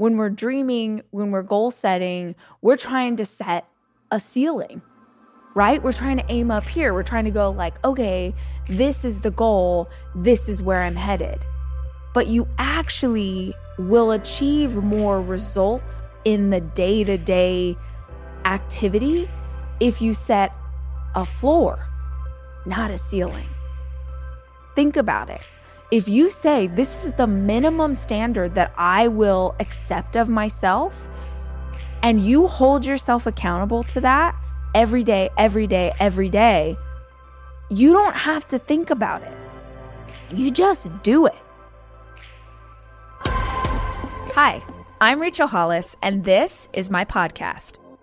when we're dreaming, when we're goal setting, we're trying to set a ceiling, right? We're trying to aim up here. We're trying to go like, okay, this is the goal. This is where I'm headed. But you actually will achieve more results in the day to day activity if you set a floor, not a ceiling. Think about it. If you say, This is the minimum standard that I will accept of myself, and you hold yourself accountable to that every day, every day, every day, you don't have to think about it. You just do it. Hi, I'm Rachel Hollis, and this is my podcast.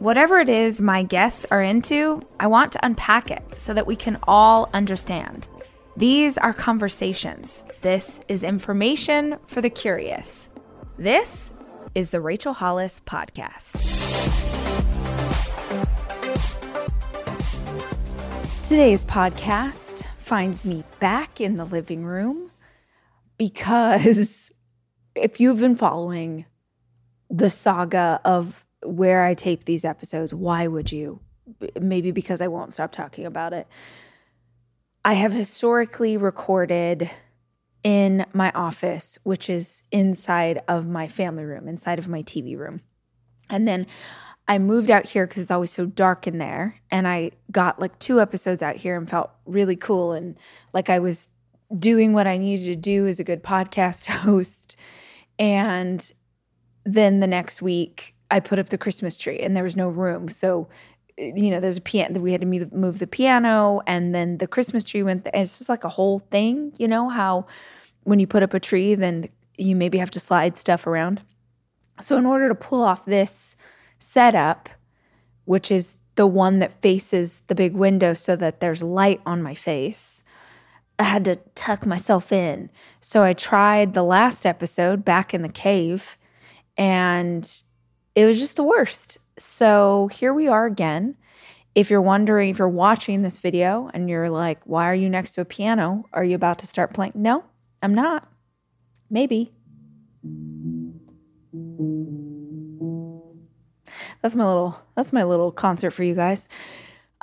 Whatever it is my guests are into, I want to unpack it so that we can all understand. These are conversations. This is information for the curious. This is the Rachel Hollis Podcast. Today's podcast finds me back in the living room because if you've been following the saga of where I tape these episodes, why would you? Maybe because I won't stop talking about it. I have historically recorded in my office, which is inside of my family room, inside of my TV room. And then I moved out here because it's always so dark in there. And I got like two episodes out here and felt really cool and like I was doing what I needed to do as a good podcast host. And then the next week, I put up the Christmas tree and there was no room. So, you know, there's a piano, we had to move, move the piano and then the Christmas tree went, th- it's just like a whole thing, you know, how when you put up a tree, then you maybe have to slide stuff around. So, in order to pull off this setup, which is the one that faces the big window so that there's light on my face. I had to tuck myself in. So I tried the last episode back in the cave and it was just the worst. So here we are again. If you're wondering, if you're watching this video and you're like, why are you next to a piano? Are you about to start playing? No, I'm not. Maybe. That's my little that's my little concert for you guys.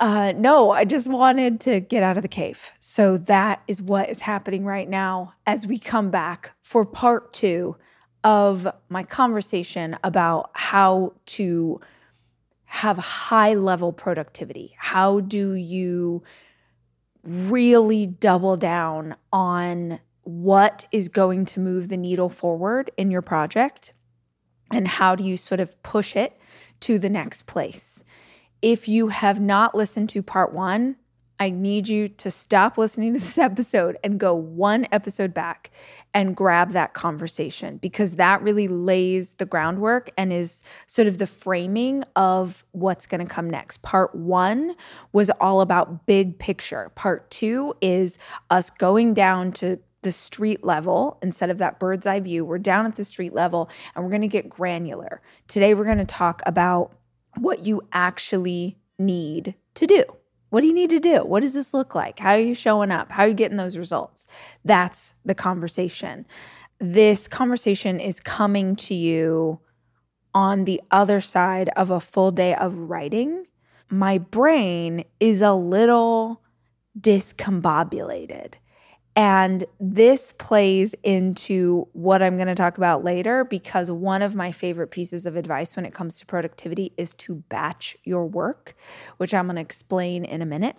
Uh, no, I just wanted to get out of the cave. So that is what is happening right now as we come back for part two of my conversation about how to have high level productivity. How do you really double down on what is going to move the needle forward in your project? and how do you sort of push it to the next place. If you have not listened to part one, I need you to stop listening to this episode and go one episode back and grab that conversation because that really lays the groundwork and is sort of the framing of what's going to come next. Part one was all about big picture, part two is us going down to the street level instead of that bird's eye view. We're down at the street level and we're going to get granular. Today, we're going to talk about what you actually need to do. What do you need to do? What does this look like? How are you showing up? How are you getting those results? That's the conversation. This conversation is coming to you on the other side of a full day of writing. My brain is a little discombobulated. And this plays into what I'm going to talk about later because one of my favorite pieces of advice when it comes to productivity is to batch your work, which I'm going to explain in a minute.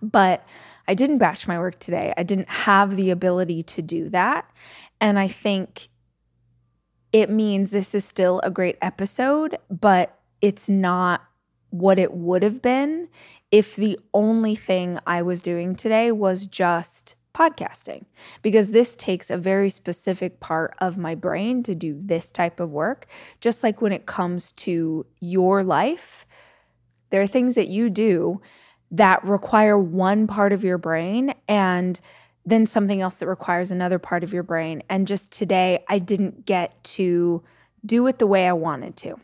But I didn't batch my work today. I didn't have the ability to do that. And I think it means this is still a great episode, but it's not what it would have been if the only thing I was doing today was just podcasting because this takes a very specific part of my brain to do this type of work. Just like when it comes to your life, there are things that you do that require one part of your brain and then something else that requires another part of your brain. And just today, I didn't get to do it the way I wanted to.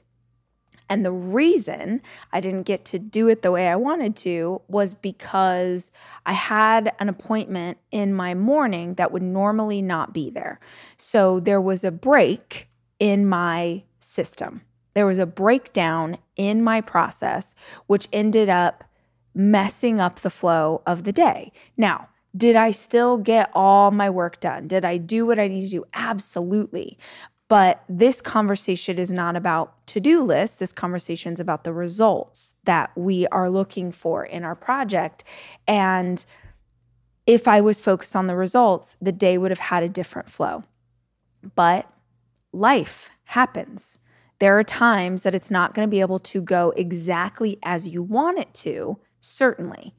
And the reason I didn't get to do it the way I wanted to was because I had an appointment in my morning that would normally not be there. So there was a break in my system. There was a breakdown in my process, which ended up messing up the flow of the day. Now, did I still get all my work done? Did I do what I need to do? Absolutely. But this conversation is not about to do lists. This conversation is about the results that we are looking for in our project. And if I was focused on the results, the day would have had a different flow. But life happens. There are times that it's not going to be able to go exactly as you want it to, certainly.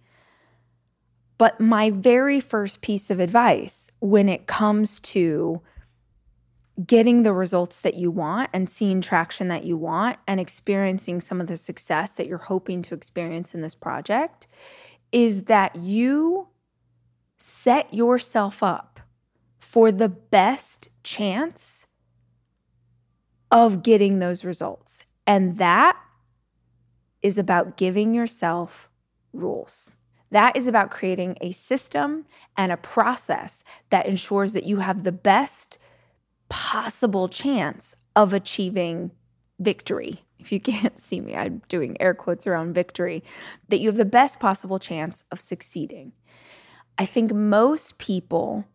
But my very first piece of advice when it comes to getting the results that you want and seeing traction that you want and experiencing some of the success that you're hoping to experience in this project is that you set yourself up for the best chance of getting those results. And that is about giving yourself rules. That is about creating a system and a process that ensures that you have the best possible chance of achieving victory. If you can't see me, I'm doing air quotes around victory, that you have the best possible chance of succeeding. I think most people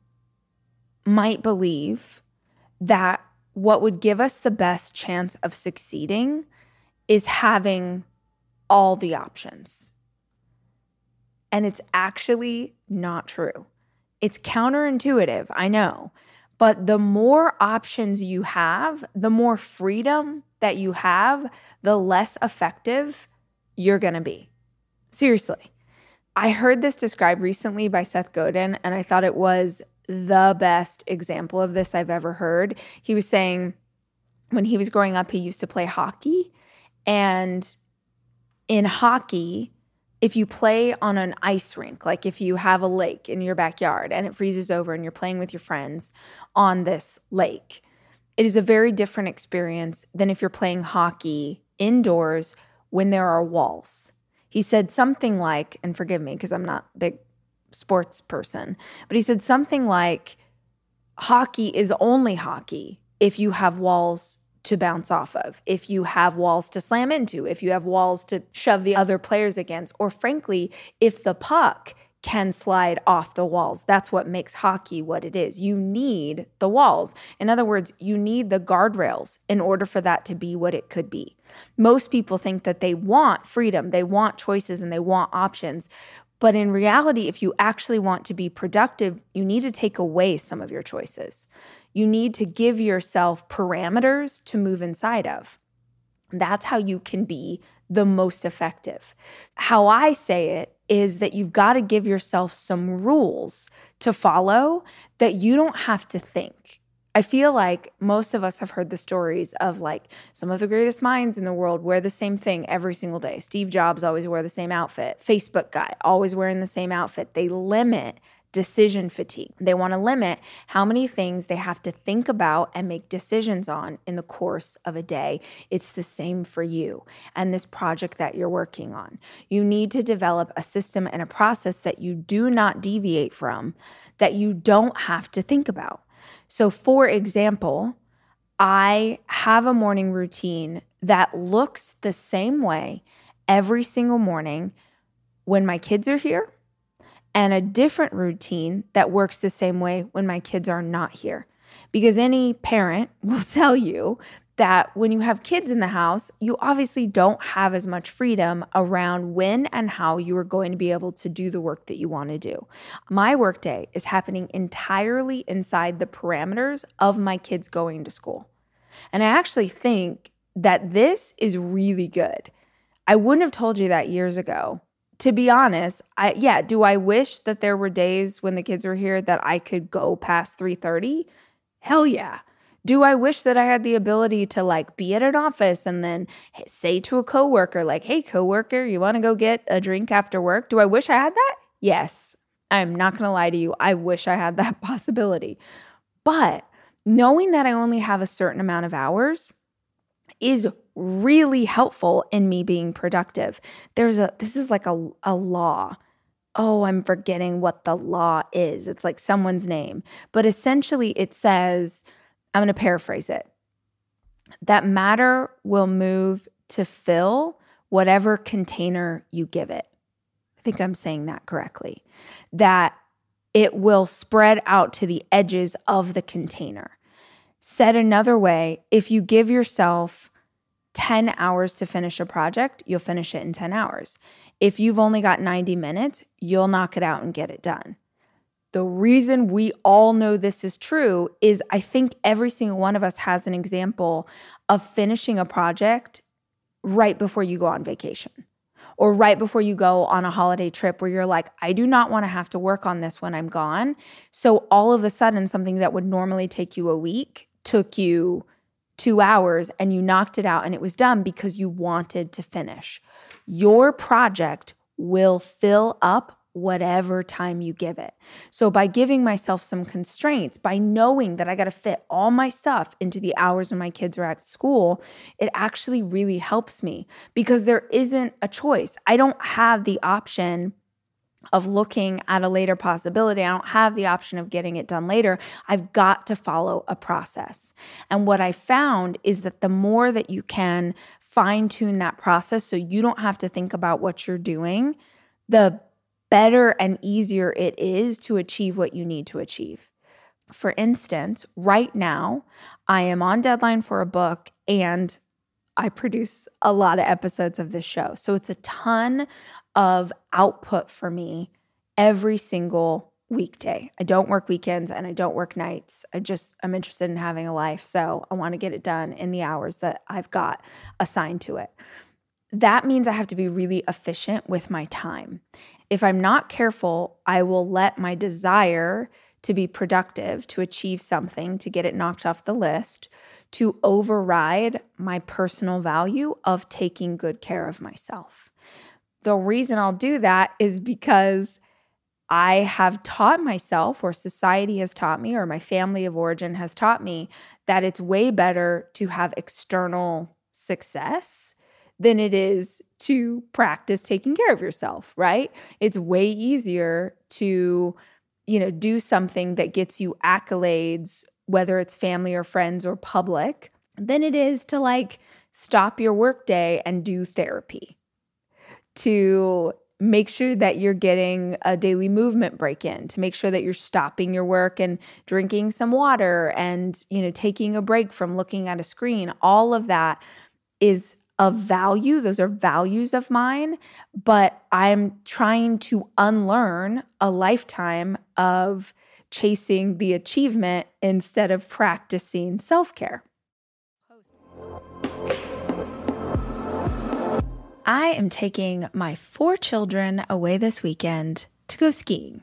might believe that what would give us the best chance of succeeding is having all the options. And it's actually not true. It's counterintuitive, I know. But the more options you have, the more freedom that you have, the less effective you're going to be. Seriously. I heard this described recently by Seth Godin, and I thought it was the best example of this I've ever heard. He was saying when he was growing up, he used to play hockey. And in hockey, if you play on an ice rink, like if you have a lake in your backyard and it freezes over and you're playing with your friends on this lake, it is a very different experience than if you're playing hockey indoors when there are walls. He said something like, and forgive me because I'm not a big sports person, but he said something like, hockey is only hockey if you have walls to bounce off of, if you have walls to slam into, if you have walls to shove the other players against, or frankly, if the puck can slide off the walls. That's what makes hockey what it is. You need the walls. In other words, you need the guardrails in order for that to be what it could be. Most people think that they want freedom, they want choices, and they want options. But in reality, if you actually want to be productive, you need to take away some of your choices. You need to give yourself parameters to move inside of. That's how you can be the most effective. How I say it is that you've got to give yourself some rules to follow that you don't have to think. I feel like most of us have heard the stories of like some of the greatest minds in the world wear the same thing every single day. Steve Jobs always wore the same outfit. Facebook guy always wearing the same outfit. They limit decision fatigue. They want to limit how many things they have to think about and make decisions on in the course of a day. It's the same for you and this project that you're working on. You need to develop a system and a process that you do not deviate from, that you don't have to think about. So, for example, I have a morning routine that looks the same way every single morning when my kids are here and a different routine that works the same way when my kids are not here. Because any parent will tell you that when you have kids in the house, you obviously don't have as much freedom around when and how you are going to be able to do the work that you want to do. My workday is happening entirely inside the parameters of my kids going to school. And I actually think that this is really good. I wouldn't have told you that years ago to be honest, I yeah, do I wish that there were days when the kids were here that I could go past 3:30? Hell yeah. Do I wish that I had the ability to like be at an office and then say to a coworker like, "Hey coworker, you want to go get a drink after work?" Do I wish I had that? Yes. I'm not going to lie to you. I wish I had that possibility. But knowing that I only have a certain amount of hours is really helpful in me being productive. There's a this is like a, a law. Oh, I'm forgetting what the law is. It's like someone's name. But essentially it says, I'm going to paraphrase it. That matter will move to fill whatever container you give it. I think I'm saying that correctly. That it will spread out to the edges of the container. Said another way, if you give yourself 10 hours to finish a project, you'll finish it in 10 hours. If you've only got 90 minutes, you'll knock it out and get it done. The reason we all know this is true is I think every single one of us has an example of finishing a project right before you go on vacation or right before you go on a holiday trip where you're like, I do not want to have to work on this when I'm gone. So all of a sudden, something that would normally take you a week took you two hours and you knocked it out and it was done because you wanted to finish. Your project will fill up whatever time you give it. So, by giving myself some constraints, by knowing that I got to fit all my stuff into the hours when my kids are at school, it actually really helps me because there isn't a choice. I don't have the option of looking at a later possibility. I don't have the option of getting it done later. I've got to follow a process. And what I found is that the more that you can fine tune that process so you don't have to think about what you're doing, the better and easier it is to achieve what you need to achieve. For instance, right now, I am on deadline for a book and I produce a lot of episodes of this show. So it's a ton of output for me every single weekday. I don't work weekends and I don't work nights. I just I'm interested in having a life, so I want to get it done in the hours that I've got assigned to it. That means I have to be really efficient with my time. If I'm not careful, I will let my desire to be productive, to achieve something, to get it knocked off the list, to override my personal value of taking good care of myself. The reason I'll do that is because I have taught myself, or society has taught me, or my family of origin has taught me that it's way better to have external success than it is to practice taking care of yourself, right? It's way easier to, you know, do something that gets you accolades, whether it's family or friends or public, than it is to like stop your workday and do therapy, to make sure that you're getting a daily movement break in to make sure that you're stopping your work and drinking some water and you know taking a break from looking at a screen all of that is of value. Those are values of mine, but I'm trying to unlearn a lifetime of chasing the achievement instead of practicing self care. I am taking my four children away this weekend to go skiing.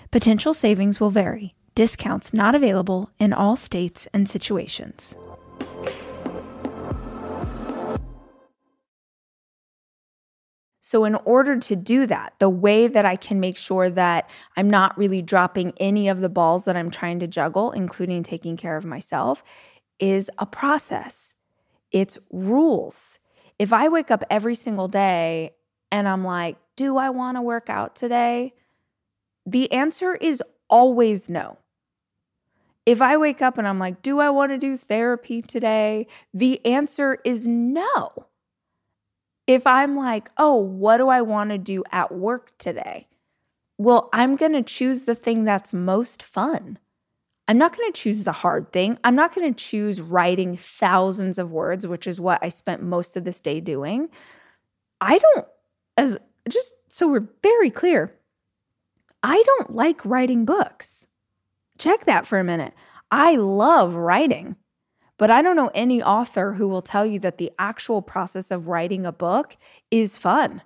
Potential savings will vary. Discounts not available in all states and situations. So, in order to do that, the way that I can make sure that I'm not really dropping any of the balls that I'm trying to juggle, including taking care of myself, is a process. It's rules. If I wake up every single day and I'm like, do I want to work out today? The answer is always no. If I wake up and I'm like, do I want to do therapy today? The answer is no. If I'm like, oh, what do I want to do at work today? Well, I'm going to choose the thing that's most fun. I'm not going to choose the hard thing. I'm not going to choose writing thousands of words, which is what I spent most of this day doing. I don't, as just so we're very clear, I don't like writing books. Check that for a minute. I love writing, but I don't know any author who will tell you that the actual process of writing a book is fun.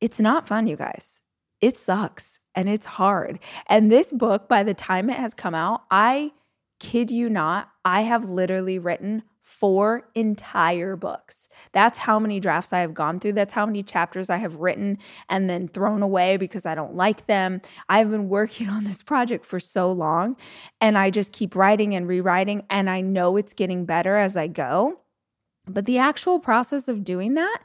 It's not fun, you guys. It sucks and it's hard. And this book, by the time it has come out, I kid you not, I have literally written four entire books. That's how many drafts I have gone through. That's how many chapters I have written and then thrown away because I don't like them. I've been working on this project for so long and I just keep writing and rewriting, and I know it's getting better as I go. But the actual process of doing that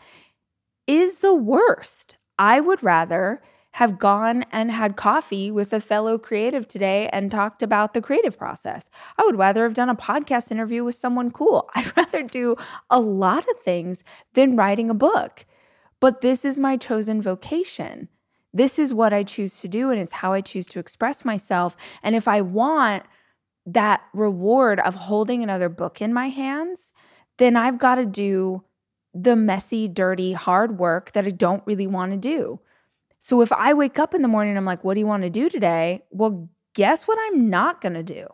is the worst. I would rather have gone and had coffee with a fellow creative today and talked about the creative process. I would rather have done a podcast interview with someone cool. I'd rather do a lot of things than writing a book. But this is my chosen vocation. This is what I choose to do, and it's how I choose to express myself. And if I want that reward of holding another book in my hands, then I've got to do the messy, dirty, hard work that I don't really want to do. So if I wake up in the morning, I'm like, what do you want to do today? Well, guess what I'm not going to do?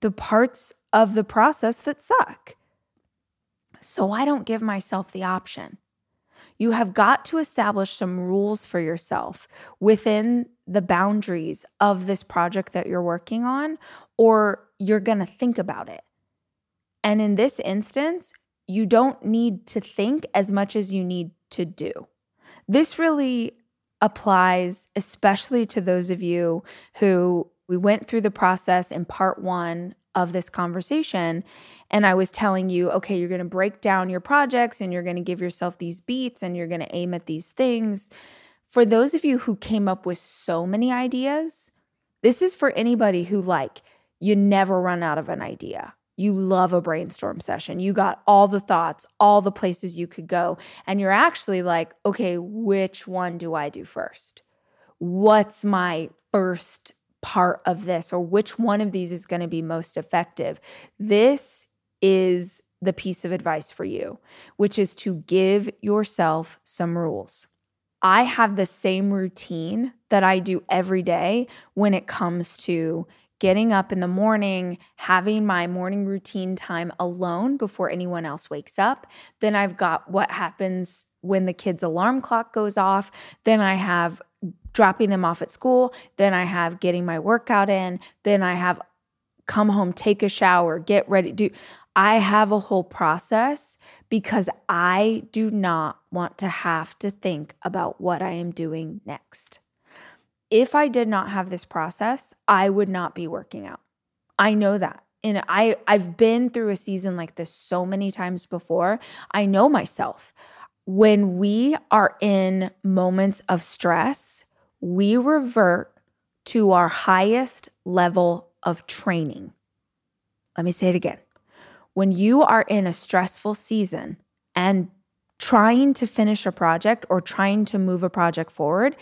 The parts of the process that suck. So I don't give myself the option. You have got to establish some rules for yourself within the boundaries of this project that you're working on, or you're going to think about it. And in this instance, you don't need to think as much as you need to do. This really applies especially to those of you who we went through the process in part one of this conversation. And I was telling you, okay, you're going to break down your projects and you're going to give yourself these beats and you're going to aim at these things. For those of you who came up with so many ideas, this is for anybody who, like, you never run out of an idea. You love a brainstorm session. You got all the thoughts, all the places you could go. And you're actually like, okay, which one do I do first? What's my first part of this? Or which one of these is going to be most effective? This is the piece of advice for you, which is to give yourself some rules. I have the same routine that I do every day when it comes to getting up in the morning, having my morning routine time alone before anyone else wakes up. Then I've got what happens when the kids' alarm clock goes off. Then I have dropping them off at school. Then I have getting my workout in. Then I have come home, take a shower, get ready, do. I have a whole process because I do not want to have to think about what I am doing next if I did not have this process, I would not be working out. I know that. And I I've been through a season like this so many times before. I know myself. When we are in moments of stress, we revert to our highest level of training. Let me say it again. When you are in a stressful season and trying to finish a project or trying to move a project forward,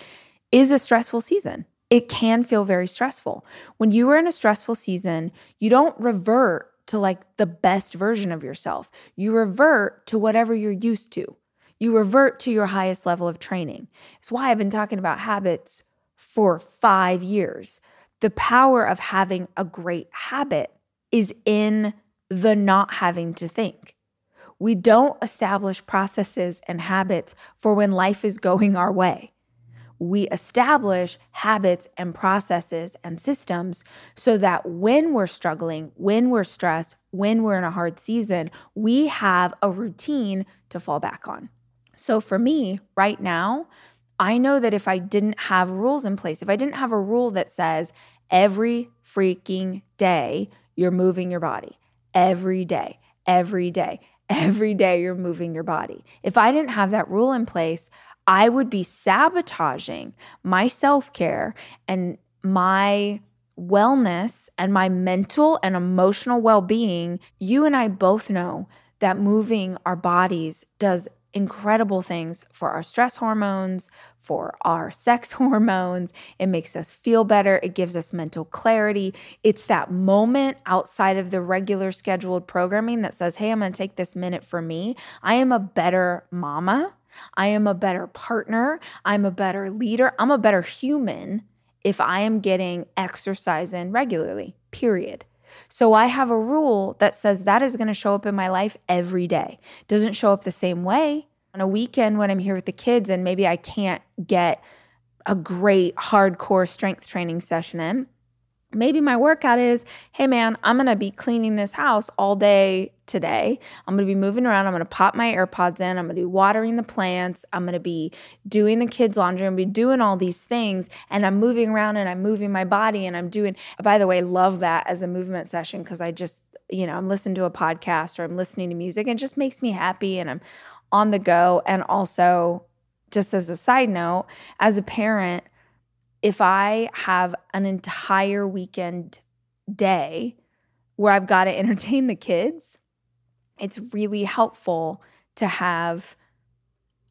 is a stressful season. It can feel very stressful. When you are in a stressful season, you don't revert to like the best version of yourself. You revert to whatever you're used to. You revert to your highest level of training. It's why I've been talking about habits for five years. The power of having a great habit is in the not having to think. We don't establish processes and habits for when life is going our way we establish habits and processes and systems so that when we're struggling, when we're stressed, when we're in a hard season, we have a routine to fall back on. So for me, right now, I know that if I didn't have rules in place, if I didn't have a rule that says every freaking day you're moving your body, every day, every day, every day you're moving your body. If I didn't have that rule in place, I would be sabotaging my self care and my wellness and my mental and emotional well being. You and I both know that moving our bodies does incredible things for our stress hormones, for our sex hormones. It makes us feel better. It gives us mental clarity. It's that moment outside of the regular scheduled programming that says, Hey, I'm going to take this minute for me. I am a better mama. I am a better partner. I'm a better leader. I'm a better human if I am getting exercise in regularly, period. So I have a rule that says that is going to show up in my life every day. Doesn't show up the same way. On a weekend when I'm here with the kids and maybe I can't get a great hardcore strength training session in, Maybe my workout is, hey man, I'm gonna be cleaning this house all day today. I'm gonna be moving around. I'm gonna pop my AirPods in. I'm gonna be watering the plants. I'm gonna be doing the kids' laundry. I'm gonna be doing all these things. And I'm moving around and I'm moving my body and I'm doing, by the way, love that as a movement session because I just, you know, I'm listening to a podcast or I'm listening to music it just makes me happy and I'm on the go. And also, just as a side note, as a parent, if I have an entire weekend day where I've got to entertain the kids, it's really helpful to have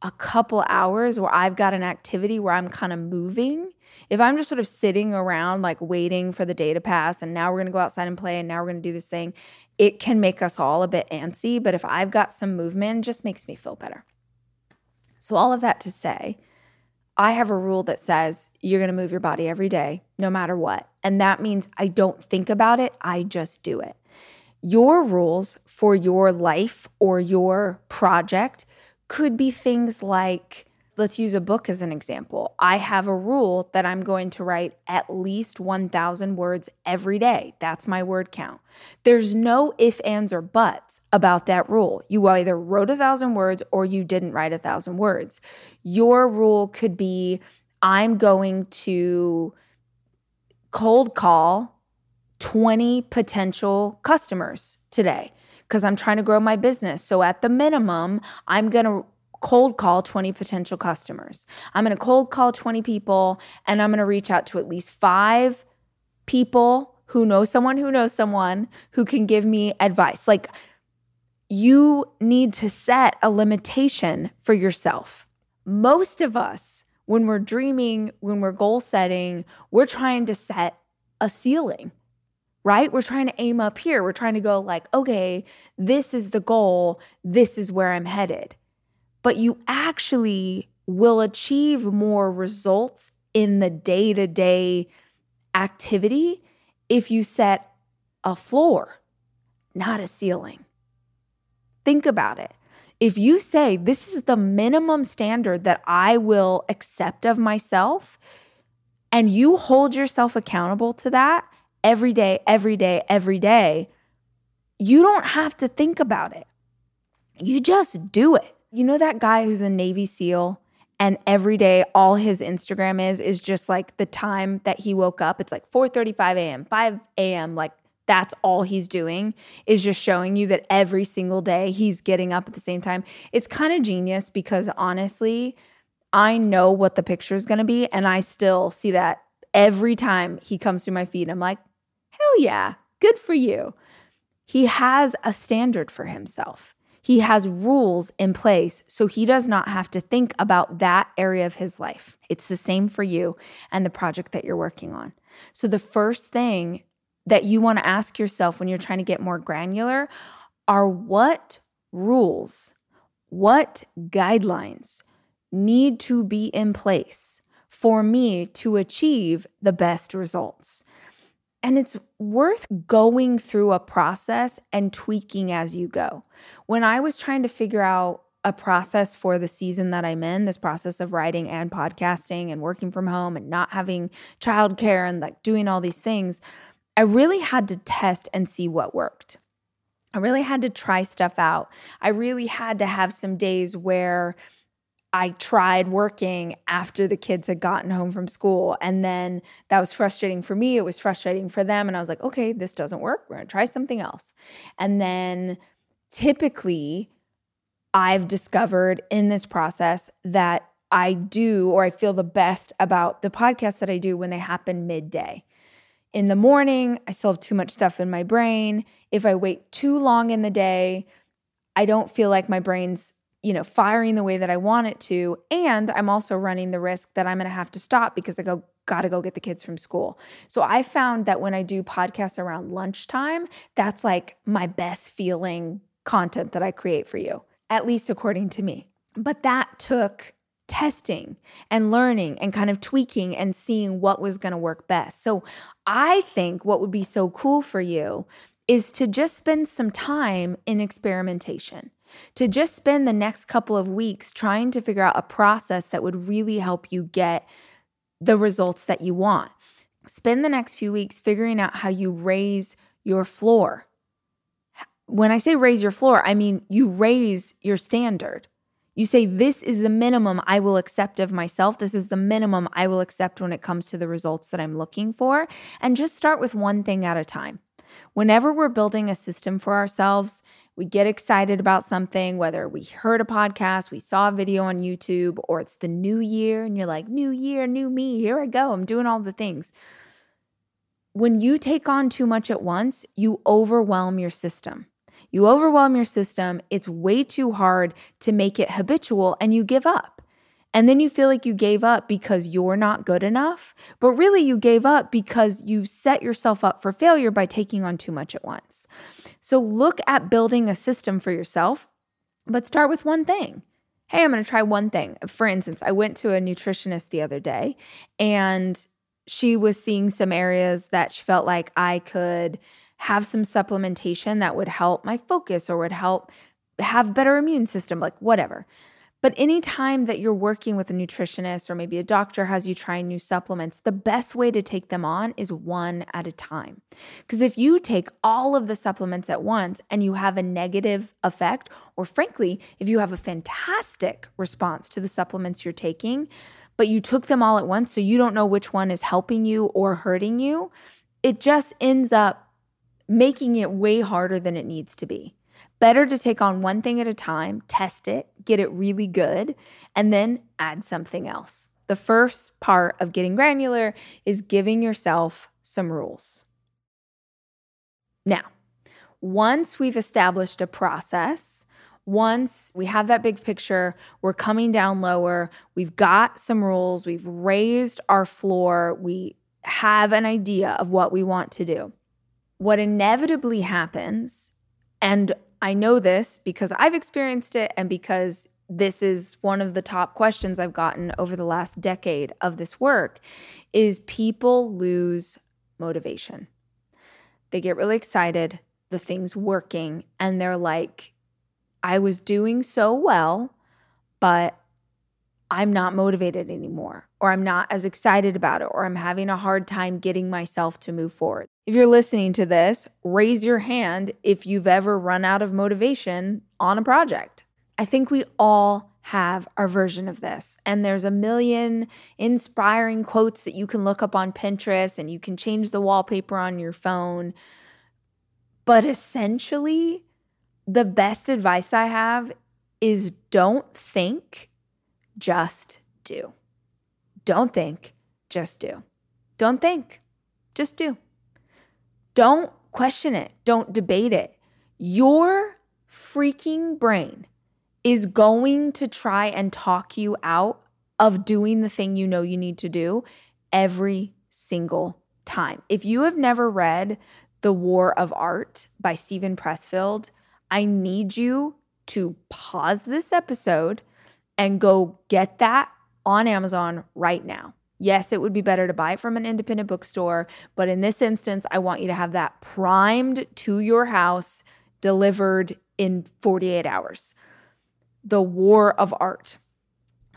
a couple hours where I've got an activity where I'm kind of moving. If I'm just sort of sitting around like waiting for the day to pass and now we're going to go outside and play and now we're going to do this thing, it can make us all a bit antsy. But if I've got some movement, it just makes me feel better. So, all of that to say, I have a rule that says you're going to move your body every day, no matter what. And that means I don't think about it, I just do it. Your rules for your life or your project could be things like let's use a book as an example. I have a rule that I'm going to write at least 1,000 words every day. That's my word count. There's no if, ands, or buts about that rule. You either wrote a thousand words or you didn't write a thousand words. Your rule could be I'm going to cold call 20 potential customers today because I'm trying to grow my business. So at the minimum, I'm going to cold call 20 potential customers. I'm going to cold call 20 people and I'm going to reach out to at least five people who know someone who knows someone who can give me advice. Like, you need to set a limitation for yourself. Most of us, when we're dreaming, when we're goal setting, we're trying to set a ceiling, right? We're trying to aim up here. We're trying to go, like, okay, this is the goal, this is where I'm headed but you actually will achieve more results in the day to day activity if you set a floor, not a ceiling. Think about it. If you say, This is the minimum standard that I will accept of myself, and you hold yourself accountable to that every day, every day, every day, you don't have to think about it. You just do it. You know that guy who's a Navy SEAL and every day all his Instagram is is just like the time that he woke up. It's like 4:35 a.m., 5 a.m. Like that's all he's doing is just showing you that every single day he's getting up at the same time. It's kind of genius because honestly, I know what the picture is going to be and I still see that every time he comes through my feed. I'm like, "Hell yeah, good for you." He has a standard for himself. He has rules in place so he does not have to think about that area of his life. It's the same for you and the project that you're working on. So, the first thing that you want to ask yourself when you're trying to get more granular are what rules, what guidelines need to be in place for me to achieve the best results? And it's worth going through a process and tweaking as you go. When I was trying to figure out a process for the season that I'm in, this process of writing and podcasting and working from home and not having childcare and like doing all these things, I really had to test and see what worked. I really had to try stuff out. I really had to have some days where I tried working after the kids had gotten home from school. And then that was frustrating for me. It was frustrating for them. And I was like, okay, this doesn't work. We're going to try something else. And then typically, I've discovered in this process that I do or I feel the best about the podcasts that I do when they happen midday. In the morning, I still have too much stuff in my brain. If I wait too long in the day, I don't feel like my brain's you know, firing the way that I want it to. And I'm also running the risk that I'm going to have to stop because I go, got to go get the kids from school. So I found that when I do podcasts around lunchtime, that's like my best feeling content that I create for you, at least according to me. But that took testing and learning and kind of tweaking and seeing what was going to work best. So I think what would be so cool for you is to just spend some time in experimentation to just spend the next couple of weeks trying to figure out a process that would really help you get the results that you want. Spend the next few weeks figuring out how you raise your floor. When I say raise your floor, I mean you raise your standard. You say, This is the minimum I will accept of myself. This is the minimum I will accept when it comes to the results that I'm looking for. And just start with one thing at a time. Whenever we're building a system for ourselves, we get excited about something, whether we heard a podcast, we saw a video on YouTube, or it's the new year and you're like, new year, new me, here I go, I'm doing all the things. When you take on too much at once, you overwhelm your system. You overwhelm your system, it's way too hard to make it habitual, and you give up. And then you feel like you gave up because you're not good enough. But really, you gave up because you set yourself up for failure by taking on too much at once. So look at building a system for yourself, but start with one thing hey, I'm going to try one thing. For instance, I went to a nutritionist the other day and she was seeing some areas that she felt like I could have some supplementation that would help my focus or would help have better immune system, like whatever. But anytime that you're working with a nutritionist or maybe a doctor has you try new supplements, the best way to take them on is one at a time. Because if you take all of the supplements at once and you have a negative effect, or frankly, if you have a fantastic response to the supplements you're taking, but you took them all at once, so you don't know which one is helping you or hurting you, it just ends up making it way harder than it needs to be. Better to take on one thing at a time, test it, get it really good, and then add something else. The first part of getting granular is giving yourself some rules. Now, once we've established a process, once we have that big picture, we're coming down lower, we've got some rules, we've raised our floor, we have an idea of what we want to do. What inevitably happens, and I know this because I've experienced it and because this is one of the top questions I've gotten over the last decade of this work is people lose motivation. They get really excited, the thing's working, and they're like, I was doing so well, but I'm not motivated anymore, or I'm not as excited about it, or I'm having a hard time getting myself to move forward. If you're listening to this, raise your hand if you've ever run out of motivation on a project. I think we all have our version of this. And there's a million inspiring quotes that you can look up on Pinterest and you can change the wallpaper on your phone. But essentially, the best advice I have is don't think just do. Don't think, just do. Don't think, just do. Don't question it, don't debate it. Your freaking brain is going to try and talk you out of doing the thing you know you need to do every single time. If you have never read The War of Art by Steven Pressfield, I need you to pause this episode and go get that on Amazon right now. Yes, it would be better to buy it from an independent bookstore, but in this instance, I want you to have that primed to your house, delivered in 48 hours. The War of Art.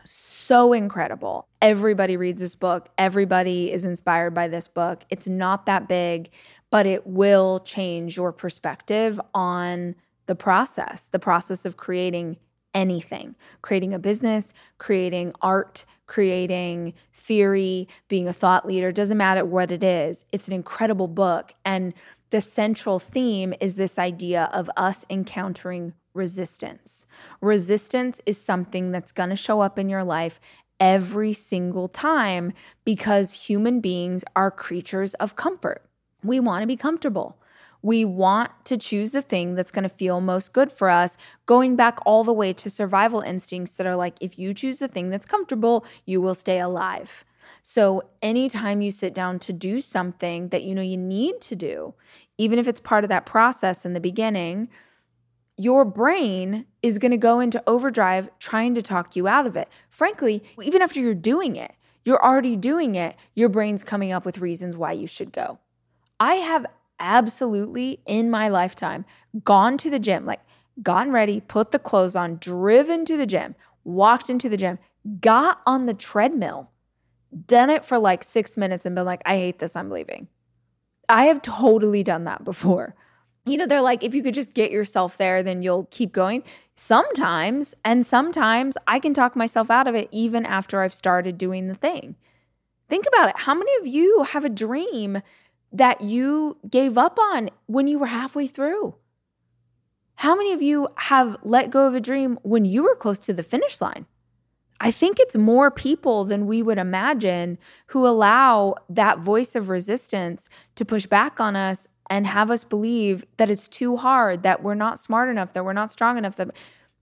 So incredible. Everybody reads this book. Everybody is inspired by this book. It's not that big, but it will change your perspective on the process, the process of creating anything creating a business, creating art, creating theory, being a thought leader, doesn't matter what it is. It's an incredible book. And the central theme is this idea of us encountering resistance. Resistance is something that's going to show up in your life every single time because human beings are creatures of comfort. We want to be comfortable. We want to choose the thing that's going to feel most good for us, going back all the way to survival instincts that are like, if you choose the thing that's comfortable, you will stay alive. So, anytime you sit down to do something that you know you need to do, even if it's part of that process in the beginning, your brain is going to go into overdrive trying to talk you out of it. Frankly, even after you're doing it, you're already doing it, your brain's coming up with reasons why you should go. I have absolutely in my lifetime gone to the gym, like gotten ready, put the clothes on, driven to the gym, walked into the gym, got on the treadmill, done it for like six minutes and been like, I hate this, I'm leaving. I have totally done that before. You know, they're like, if you could just get yourself there, then you'll keep going. Sometimes, and sometimes I can talk myself out of it even after I've started doing the thing. Think about it. How many of you have a dream that you gave up on when you were halfway through? How many of you have let go of a dream when you were close to the finish line? I think it's more people than we would imagine who allow that voice of resistance to push back on us and have us believe that it's too hard, that we're not smart enough, that we're not strong enough. That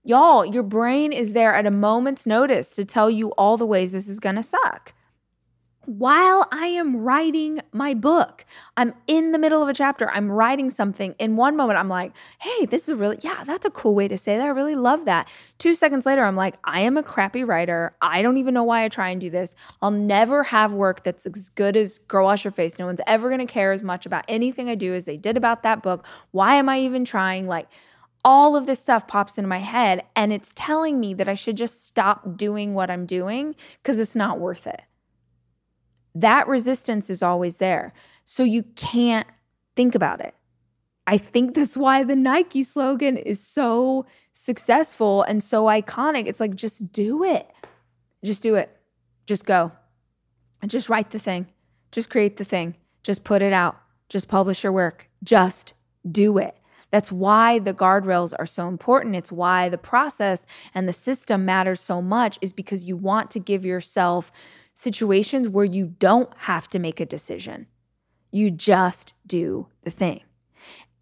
y'all, your brain is there at a moment's notice to tell you all the ways this is going to suck while I am writing my book. I'm in the middle of a chapter. I'm writing something. In one moment, I'm like, hey, this is really, yeah, that's a cool way to say that. I really love that. Two seconds later, I'm like, I am a crappy writer. I don't even know why I try and do this. I'll never have work that's as good as Girl Wash Your Face. No one's ever going to care as much about anything I do as they did about that book. Why am I even trying? Like, all of this stuff pops into my head and it's telling me that I should just stop doing what I'm doing because it's not worth it that resistance is always there. So you can't think about it. I think that's why the Nike slogan is so successful and so iconic. It's like, just do it. Just do it. Just go. And just write the thing. Just create the thing. Just put it out. Just publish your work. Just do it. That's why the guardrails are so important. It's why the process and the system matters so much, is because you want to give yourself situations where you don't have to make a decision. You just do the thing.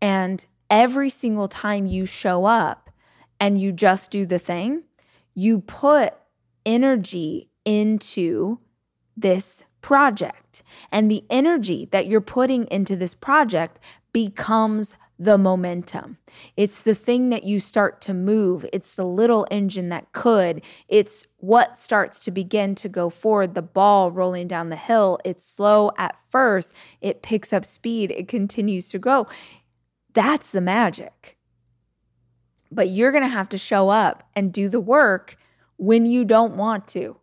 And every single time you show up and you just do the thing, you put energy into this project. And the energy that you're putting into this project becomes the momentum. It's the thing that you start to move. It's the little engine that could. It's what starts to begin to go forward, the ball rolling down the hill. It's slow at first, it picks up speed, it continues to grow. That's the magic. But you're going to have to show up and do the work when you don't want to.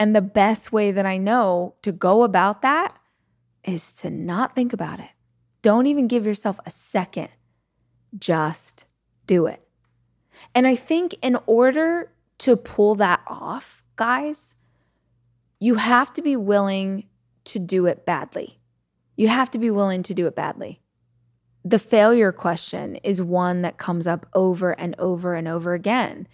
And the best way that I know to go about that is to not think about it. Don't even give yourself a second. Just do it. And I think in order to pull that off, guys, you have to be willing to do it badly. You have to be willing to do it badly. The failure question is one that comes up over and over and over again.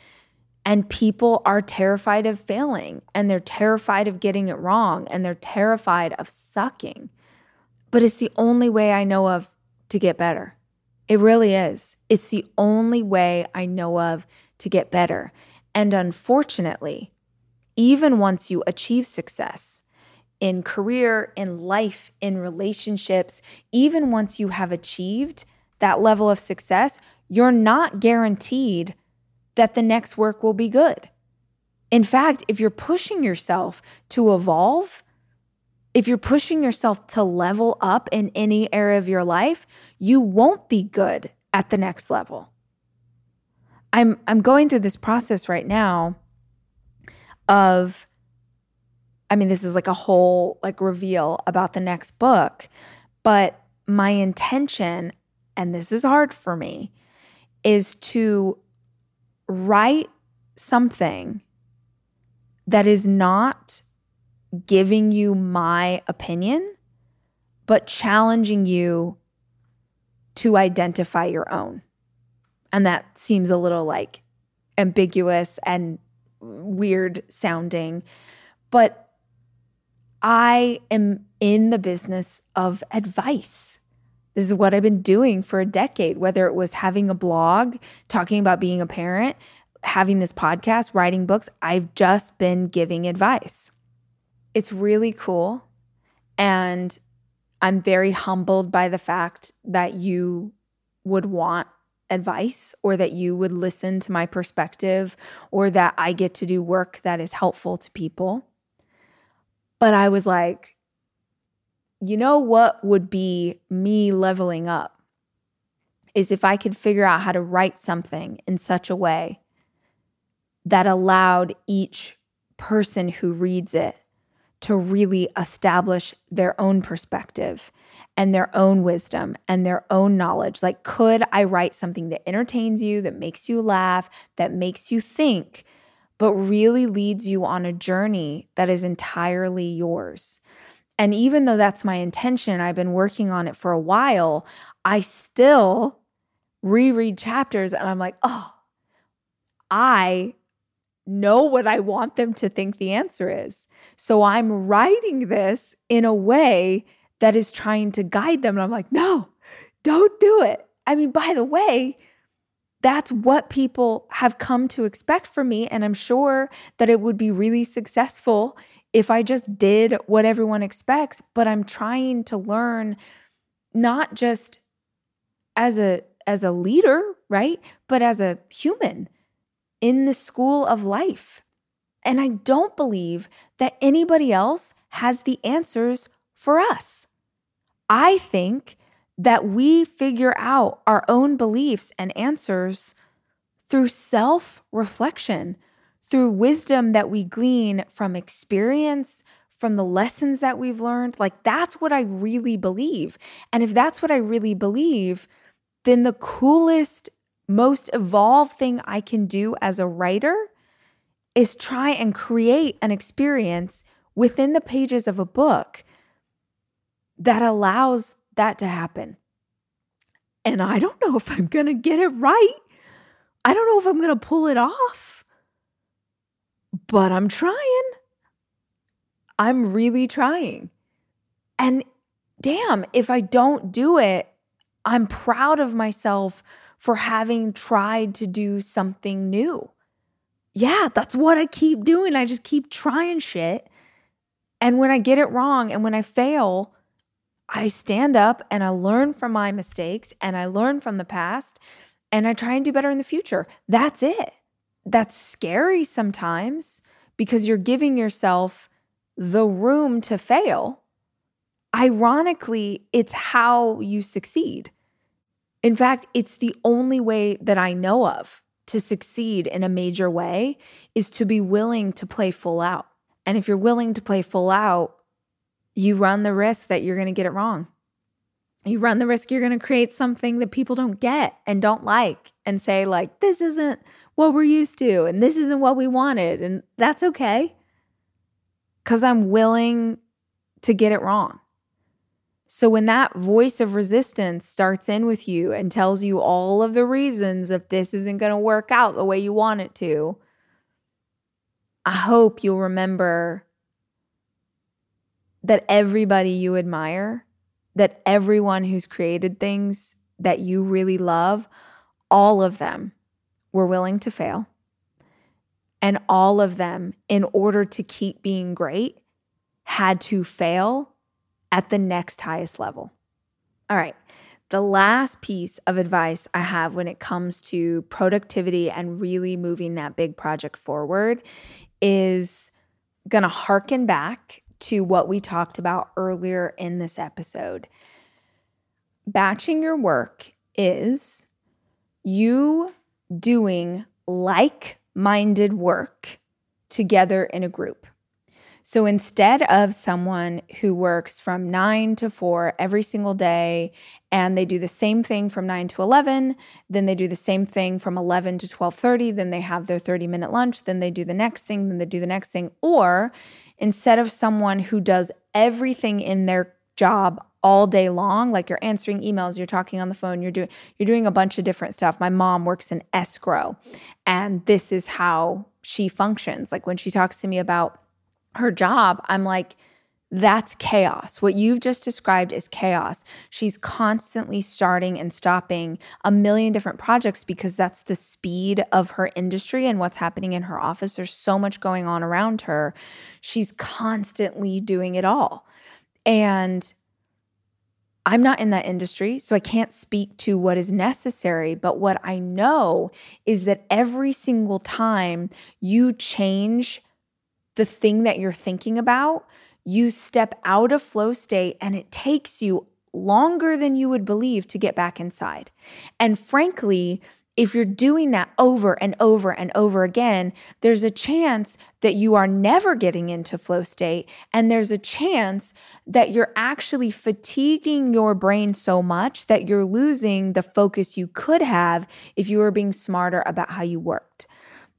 And people are terrified of failing and they're terrified of getting it wrong and they're terrified of sucking but it's the only way I know of to get better. It really is. It's the only way I know of to get better. And unfortunately, even once you achieve success in career, in life, in relationships, even once you have achieved that level of success, you're not guaranteed that the next work will be good. In fact, if you're pushing yourself to evolve, if you're pushing yourself to level up in any area of your life, you won't be good at the next level. I'm I'm going through this process right now of I mean this is like a whole like reveal about the next book, but my intention and this is hard for me is to write something that is not giving you my opinion, but challenging you to identify your own. And that seems a little like ambiguous and weird sounding, but I am in the business of advice. This is what I've been doing for a decade, whether it was having a blog, talking about being a parent, having this podcast, writing books. I've just been giving advice it's really cool. And I'm very humbled by the fact that you would want advice or that you would listen to my perspective or that I get to do work that is helpful to people. But I was like, you know what would be me leveling up is if I could figure out how to write something in such a way that allowed each person who reads it to really establish their own perspective and their own wisdom and their own knowledge. Like, could I write something that entertains you, that makes you laugh, that makes you think, but really leads you on a journey that is entirely yours? And even though that's my intention, I've been working on it for a while, I still reread chapters and I'm like, oh, I know what I want them to think the answer is. So I'm writing this in a way that is trying to guide them. And I'm like, no, don't do it. I mean, by the way, that's what people have come to expect from me. And I'm sure that it would be really successful if I just did what everyone expects, but I'm trying to learn not just as a as a leader, right? But as a human in the school of life. And I don't believe that anybody else has the answers for us. I think that we figure out our own beliefs and answers through self reflection, through wisdom that we glean from experience, from the lessons that we've learned. Like, that's what I really believe. And if that's what I really believe, then the coolest, most evolved thing I can do as a writer is try and create an experience within the pages of a book that allows that to happen. And I don't know if I'm going to get it right. I don't know if I'm going to pull it off, but I'm trying. I'm really trying. And damn, if I don't do it, I'm proud of myself for having tried to do something new. Yeah, that's what I keep doing. I just keep trying shit. And when I get it wrong and when I fail, I stand up and I learn from my mistakes and I learn from the past and I try and do better in the future. That's it. That's scary sometimes because you're giving yourself the room to fail. Ironically, it's how you succeed. In fact, it's the only way that I know of to succeed in a major way is to be willing to play full out. And if you're willing to play full out, you run the risk that you're going to get it wrong. You run the risk you're going to create something that people don't get and don't like and say, like, this isn't what we're used to and this isn't what we wanted. And that's okay because I'm willing to get it wrong. So when that voice of resistance starts in with you and tells you all of the reasons if this isn't going to work out the way you want it to, I hope you'll remember that everybody you admire, that everyone who's created things that you really love, all of them were willing to fail. And all of them, in order to keep being great, had to fail at the next highest level. All right. The last piece of advice I have when it comes to productivity and really moving that big project forward is going to harken back to what we talked about earlier in this episode. Batching your work is you doing like minded work together in a group. So instead of someone who works from nine to four every single day and they do the same thing from nine to 11, then they do the same thing from 11 to 1230, then they have their 30 minute lunch, then they do the next thing, then they do the next thing. Or instead of someone who does everything in their job all day long like you're answering emails you're talking on the phone you're doing you're doing a bunch of different stuff my mom works in escrow and this is how she functions like when she talks to me about her job, I'm like, that's chaos. What you've just described is chaos. She's constantly starting and stopping a million different projects because that's the speed of her industry and what's happening in her office. There's so much going on around her. She's constantly doing it all. And I'm not in that industry, so I can't speak to what is necessary. But what I know is that every single time you change the thing that you're thinking about, you step out of flow state and it takes you longer than you would believe to get back inside. And frankly, if you're doing that over and over and over again, there's a chance that you are never getting into flow state. And there's a chance that you're actually fatiguing your brain so much that you're losing the focus you could have if you were being smarter about how you worked.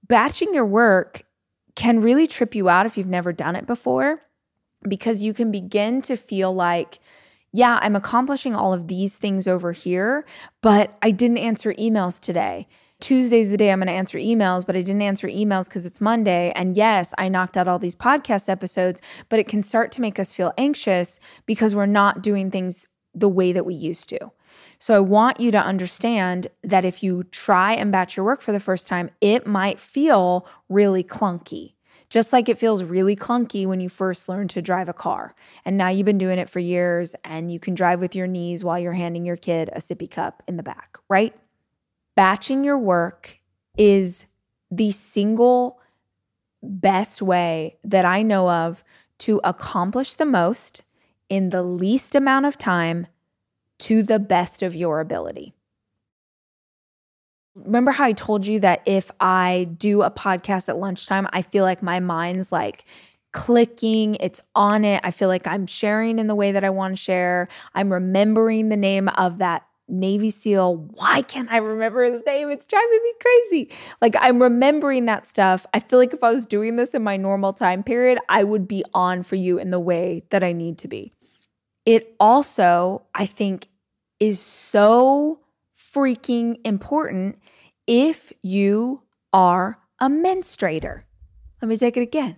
Batching your work can really trip you out if you've never done it before because you can begin to feel like, yeah, I'm accomplishing all of these things over here, but I didn't answer emails today. Tuesday's the day I'm going to answer emails, but I didn't answer emails because it's Monday. And yes, I knocked out all these podcast episodes, but it can start to make us feel anxious because we're not doing things the way that we used to. So I want you to understand that if you try and batch your work for the first time, it might feel really clunky Just like it feels really clunky when you first learn to drive a car. And now you've been doing it for years and you can drive with your knees while you're handing your kid a sippy cup in the back, right? Batching your work is the single best way that I know of to accomplish the most in the least amount of time to the best of your ability. Remember how I told you that if I do a podcast at lunchtime, I feel like my mind's like clicking, it's on it. I feel like I'm sharing in the way that I want to share. I'm remembering the name of that Navy SEAL. Why can't I remember his name? It's driving me crazy. Like I'm remembering that stuff. I feel like if I was doing this in my normal time period, I would be on for you in the way that I need to be. It also, I think, is so freaking important if you are a menstruator. Let me take it again.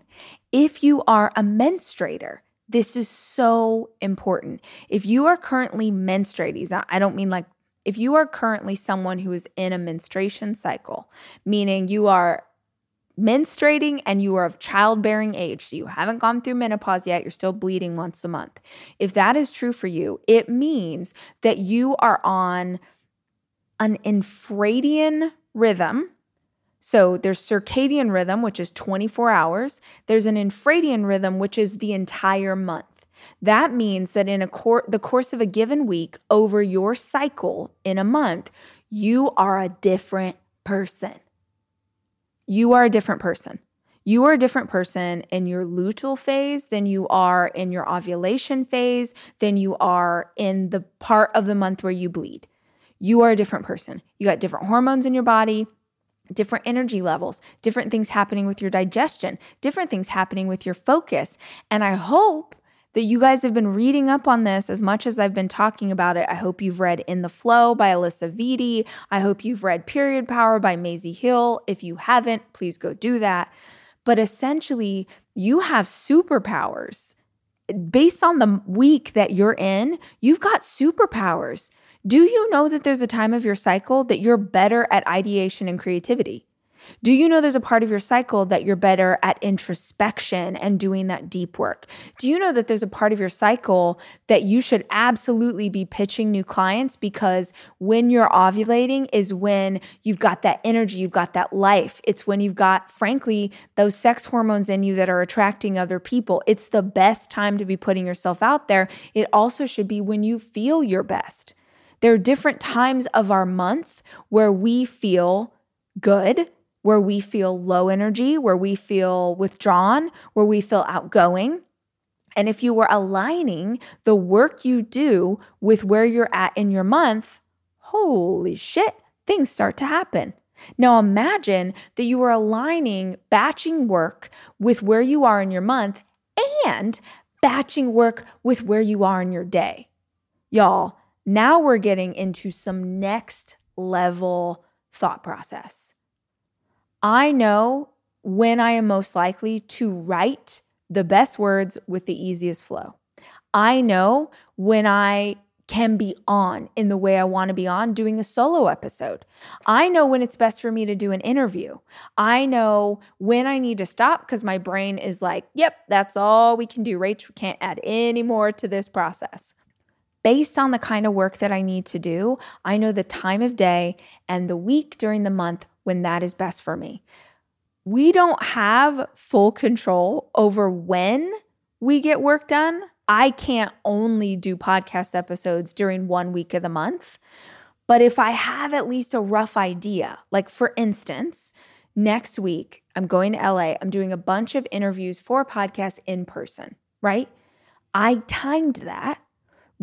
If you are a menstruator, this is so important. If you are currently menstruating, I don't mean like if you are currently someone who is in a menstruation cycle, meaning you are menstruating and you are of childbearing age, so you haven't gone through menopause yet, you're still bleeding once a month. If that is true for you, it means that you are on an infradian rhythm. So there's circadian rhythm, which is 24 hours. There's an infradian rhythm, which is the entire month. That means that in a cor- the course of a given week, over your cycle in a month, you are a different person. You are a different person. You are a different person in your luteal phase than you are in your ovulation phase, than you are in the part of the month where you bleed. You are a different person. You got different hormones in your body, different energy levels, different things happening with your digestion, different things happening with your focus. And I hope that you guys have been reading up on this as much as I've been talking about it. I hope you've read In the FLO by Alisa Vitti. I hope you've read Period Power by Maisie Hill. If you haven't, please go do that. But essentially, you have superpowers. Based on the week that you're in, you've got superpowers. Do you know that there's a time of your cycle that you're better at ideation and creativity? Do you know there's a part of your cycle that you're better at introspection and doing that deep work? Do you know that there's a part of your cycle that you should absolutely be pitching new clients because when you're ovulating is when you've got that energy, you've got that life. It's when you've got, frankly, those sex hormones in you that are attracting other people. It's the best time to be putting yourself out there. It also should be when you feel your best. There are different times of our month where we feel good, where we feel low energy, where we feel withdrawn, where we feel outgoing. And if you were aligning the work you do with where you're at in your month, holy shit, things start to happen. Now imagine that you were aligning batching work with where you are in your month and batching work with where you are in your day. Y'all, now we're getting into some next level thought process. I know when I am most likely to write the best words with the easiest flow. I know when I can be on in the way I want to be on doing a solo episode. I know when it's best for me to do an interview. I know when I need to stop because my brain is like, yep, that's all we can do. Rach, we can't add any more to this process based on the kind of work that I need to do, I know the time of day and the week during the month when that is best for me. We don't have full control over when we get work done. I can't only do podcast episodes during one week of the month. But if I have at least a rough idea, like for instance, next week I'm going to LA, I'm doing a bunch of interviews for a podcast in person, right? I timed that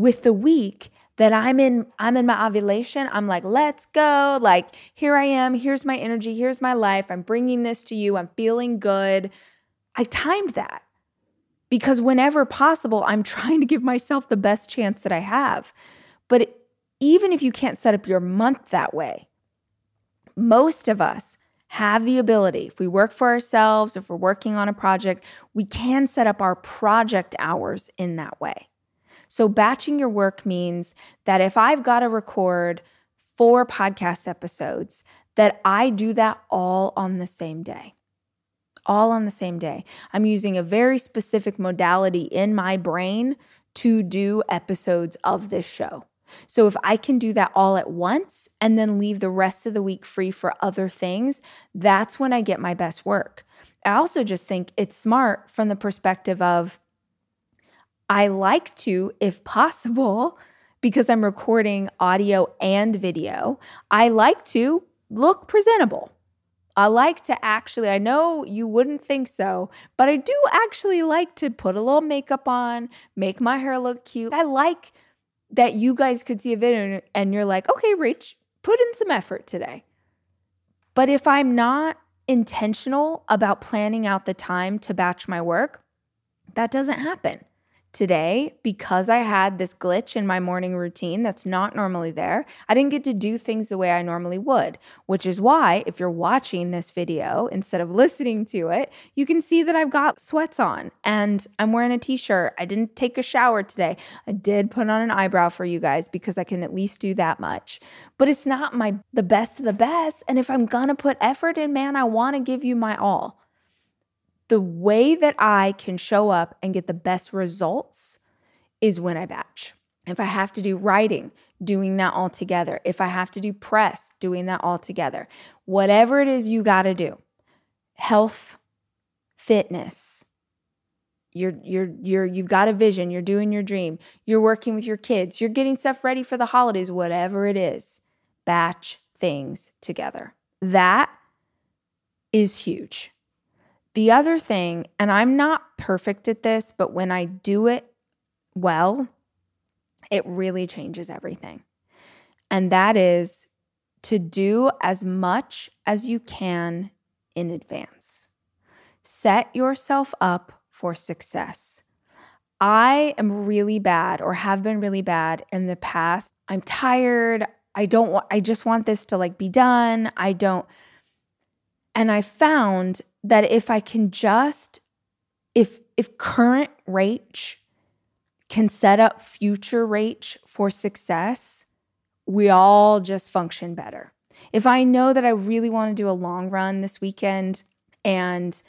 with the week that I'm in I'm in my ovulation, I'm like, "Let's go." Like, here I am, here's my energy, here's my life. I'm bringing this to you. I'm feeling good. I timed that. Because whenever possible, I'm trying to give myself the best chance that I have. But even if you can't set up your month that way, most of us have the ability, if we work for ourselves, if we're working on a project, we can set up our project hours in that way. So, batching your work means that if I've got to record four podcast episodes, that I do that all on the same day. all on the same day. I'm using a very specific modality in my brain to do episodes of this show. So if I can do that all at once and then leave the rest of the week free for other things, that's when I get my best work. I also just think it's smart from the perspective of I like to, if possible, because I'm recording audio and video, I like to look presentable. I like to actually, I know you wouldn't think so, but I do actually like to put a little makeup on, make my hair look cute. I like that you guys could see a video and you're like, okay, Rach, put in some effort today. But if I'm not intentional about planning out the time to batch my work, that doesn't happen today because I had this glitch in my morning routine that's not normally there. I didn't get to do things the way I normally would, which is why if you're watching this video instead of listening to it, you can see that I've got sweats on and I'm wearing a t-shirt. I didn't take a shower today. I did put on an eyebrow for you guys because I can at least do that much. But it's not my the best of the best and if I'm going to put effort in, man, I want to give you my all the way that I can show up and get the best results is when I batch. If I have to do writing, doing that all together. If I have to do press, doing that all together. Whatever it is you got to do. Health, fitness. You're you're you're you've got a vision, you're doing your dream. You're working with your kids. You're getting stuff ready for the holidays, whatever it is. Batch things together. That is huge. The other thing, and I'm not perfect at this, but when I do it well, it really changes everything. And that is to do as much as you can in advance. Set yourself up for success. I am really bad or have been really bad in the past. I'm tired. I don't want I just want this to like be done. I don't and I found that if I can just if if current Rach can set up future Rach for success, we all just function better. If I know that I really want to do a long run this weekend and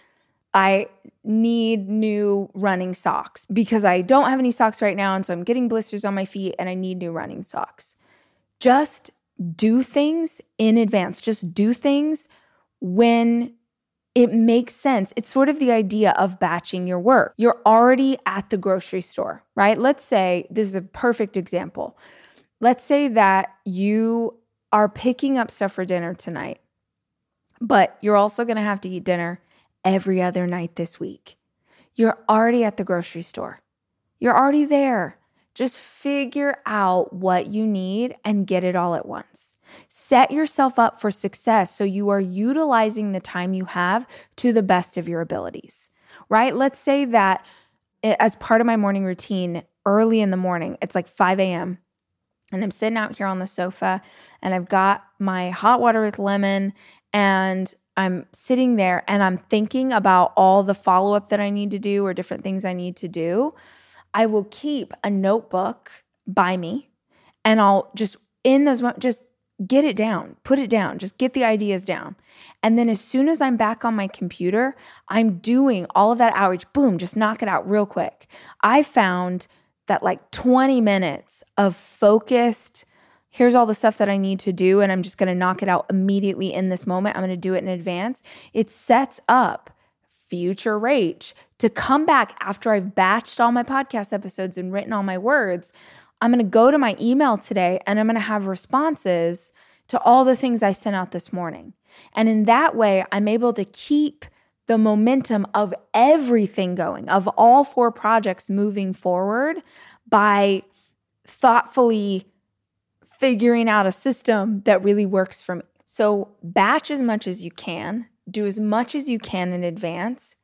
I need new running socks because I don't have any socks right now. And so I'm getting blisters on my feet and I need new running socks. Just do things in advance. Just do things when it makes sense. It's sort of the idea of batching your work. You're already at the grocery store, right? Let's say this is a perfect example. Let's say that you are picking up stuff for dinner tonight, but you're also going to have to eat dinner every other night this week. You're already at the grocery store. You're already there. Just figure out what you need and get it all at once. Set yourself up for success so you are utilizing the time you have to the best of your abilities, right? Let's say that eh, as part of my morning routine, early in the morning, it's like 5 a.m., and I'm sitting out here on the sofa and I've got my hot water with lemon and I'm sitting there and I'm thinking about all the follow up that I need to do or different things I need to do. I will keep a notebook by me and I'll just in those just get it down, put it down, just get the ideas down. And then as soon as I'm back on my computer, I'm doing all of that outreach, boom, just knock it out real quick. I found that like 20 minutes of focused, here's all the stuff that I need to do, and I'm just gonna knock it out immediately in this moment. I'm gonna do it in advance. It sets up future Rach to come back after I've batched all my podcast episodes and written all my words. I'm going to go to my email today and I'm going to have responses to all the things I sent out this morning. And in that way, I'm able to keep the momentum of everything going, of all four projects moving forward by thoughtfully figuring out a system that really works for me. So, batch as much as you can do as much as you can in advance.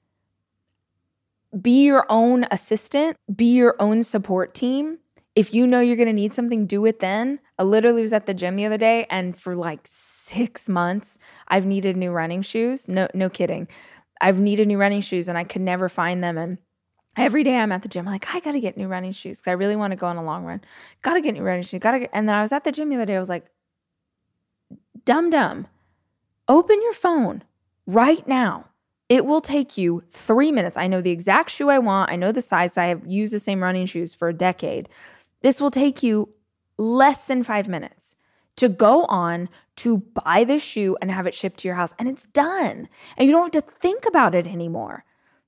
Be your own assistant, be your own support team. If you know you're going to need something, do it then. I literally was at the gym the other day and for like 6 months I've needed new running shoes. No no kidding. I've needed new running shoes and I could never find them and every day I'm at the gym, I'm like, I gotta get new running shoes because I really want to go on a long run. Gotta get new running shoes. Gotta get. And then I was at the gym the other day. I was like, dumb dumb. Open your phone right now It will take you three minutes. I know the exact shoe I want. I know the size. I have used the same running shoes for a decade. This will take you less than five minutes to go on to buy the shoe and have it shipped to your house, and it's done. And you don't have to think about it anymore.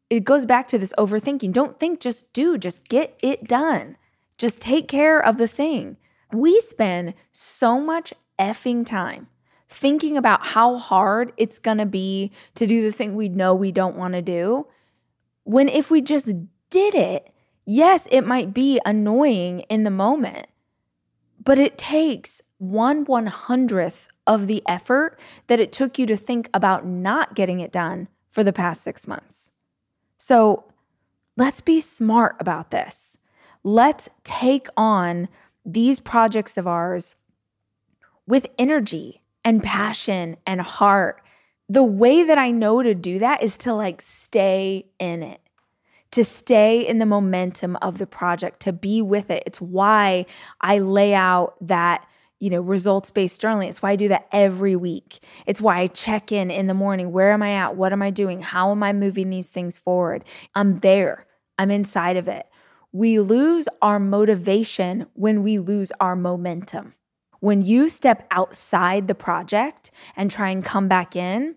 It goes back to this overthinking. Don't think, just do, just get it done. Just take care of the thing. We spend so much effing time thinking about how hard it's gonna be to do the thing we know we don't wanna do. When if we just did it, yes, it might be annoying in the moment, but it takes one one hundredth of the effort that it took you to think about not getting it done for the past six months. So let's be smart about this. Let's take on these projects of ours with energy and passion and heart. The way that I know to do that is to like stay in it, to stay in the momentum of the project, to be with it. It's why I lay out that you know, results based journaling. It's why I do that every week. It's why I check in in the morning. Where am I at? What am I doing? How am I moving these things forward? I'm there, I'm inside of it. We lose our motivation when we lose our momentum. When you step outside the project and try and come back in,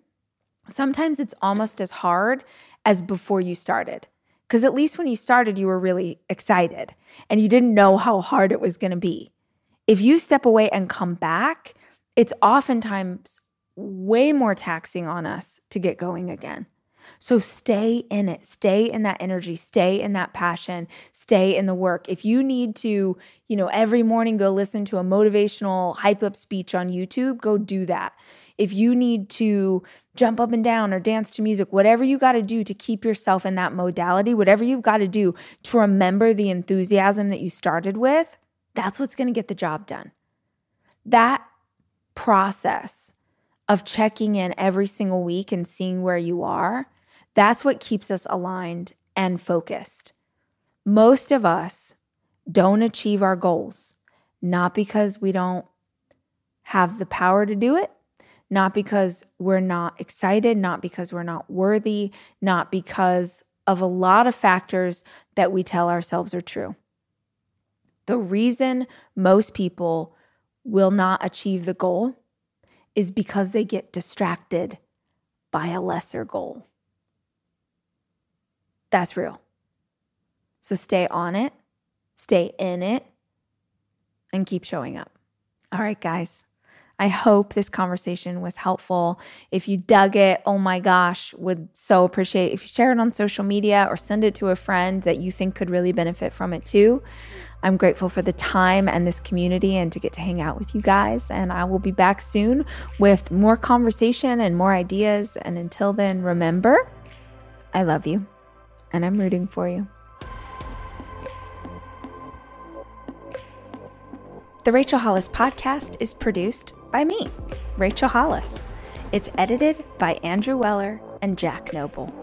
sometimes it's almost as hard as before you started. Because at least when you started, you were really excited and you didn't know how hard it was going to be. If you step away and come back, it's oftentimes way more taxing on us to get going again. So stay in it, stay in that energy, stay in that passion, stay in the work. If you need to, you know, every morning go listen to a motivational hype up speech on YouTube, go do that. If you need to jump up and down or dance to music, whatever you got to do to keep yourself in that modality, whatever you've got to do to remember the enthusiasm that you started with, that's what's going to get the job done. That process of checking in every single week and seeing where you are, that's what keeps us aligned and focused. Most of us don't achieve our goals, not because we don't have the power to do it, not because we're not excited, not because we're not worthy, not because of a lot of factors that we tell ourselves are true. The reason most people will not achieve the goal is because they get distracted by a lesser goal. That's real. So stay on it, stay in it, and keep showing up. All right, guys. I hope this conversation was helpful. If you dug it, oh my gosh, would so appreciate if you share it on social media or send it to a friend that you think could really benefit from it too. I'm grateful for the time and this community and to get to hang out with you guys. And I will be back soon with more conversation and more ideas. And until then, remember, I love you and I'm rooting for you. The Rachel Hollis podcast is produced by me, Rachel Hollis. It's edited by Andrew Weller and Jack Noble.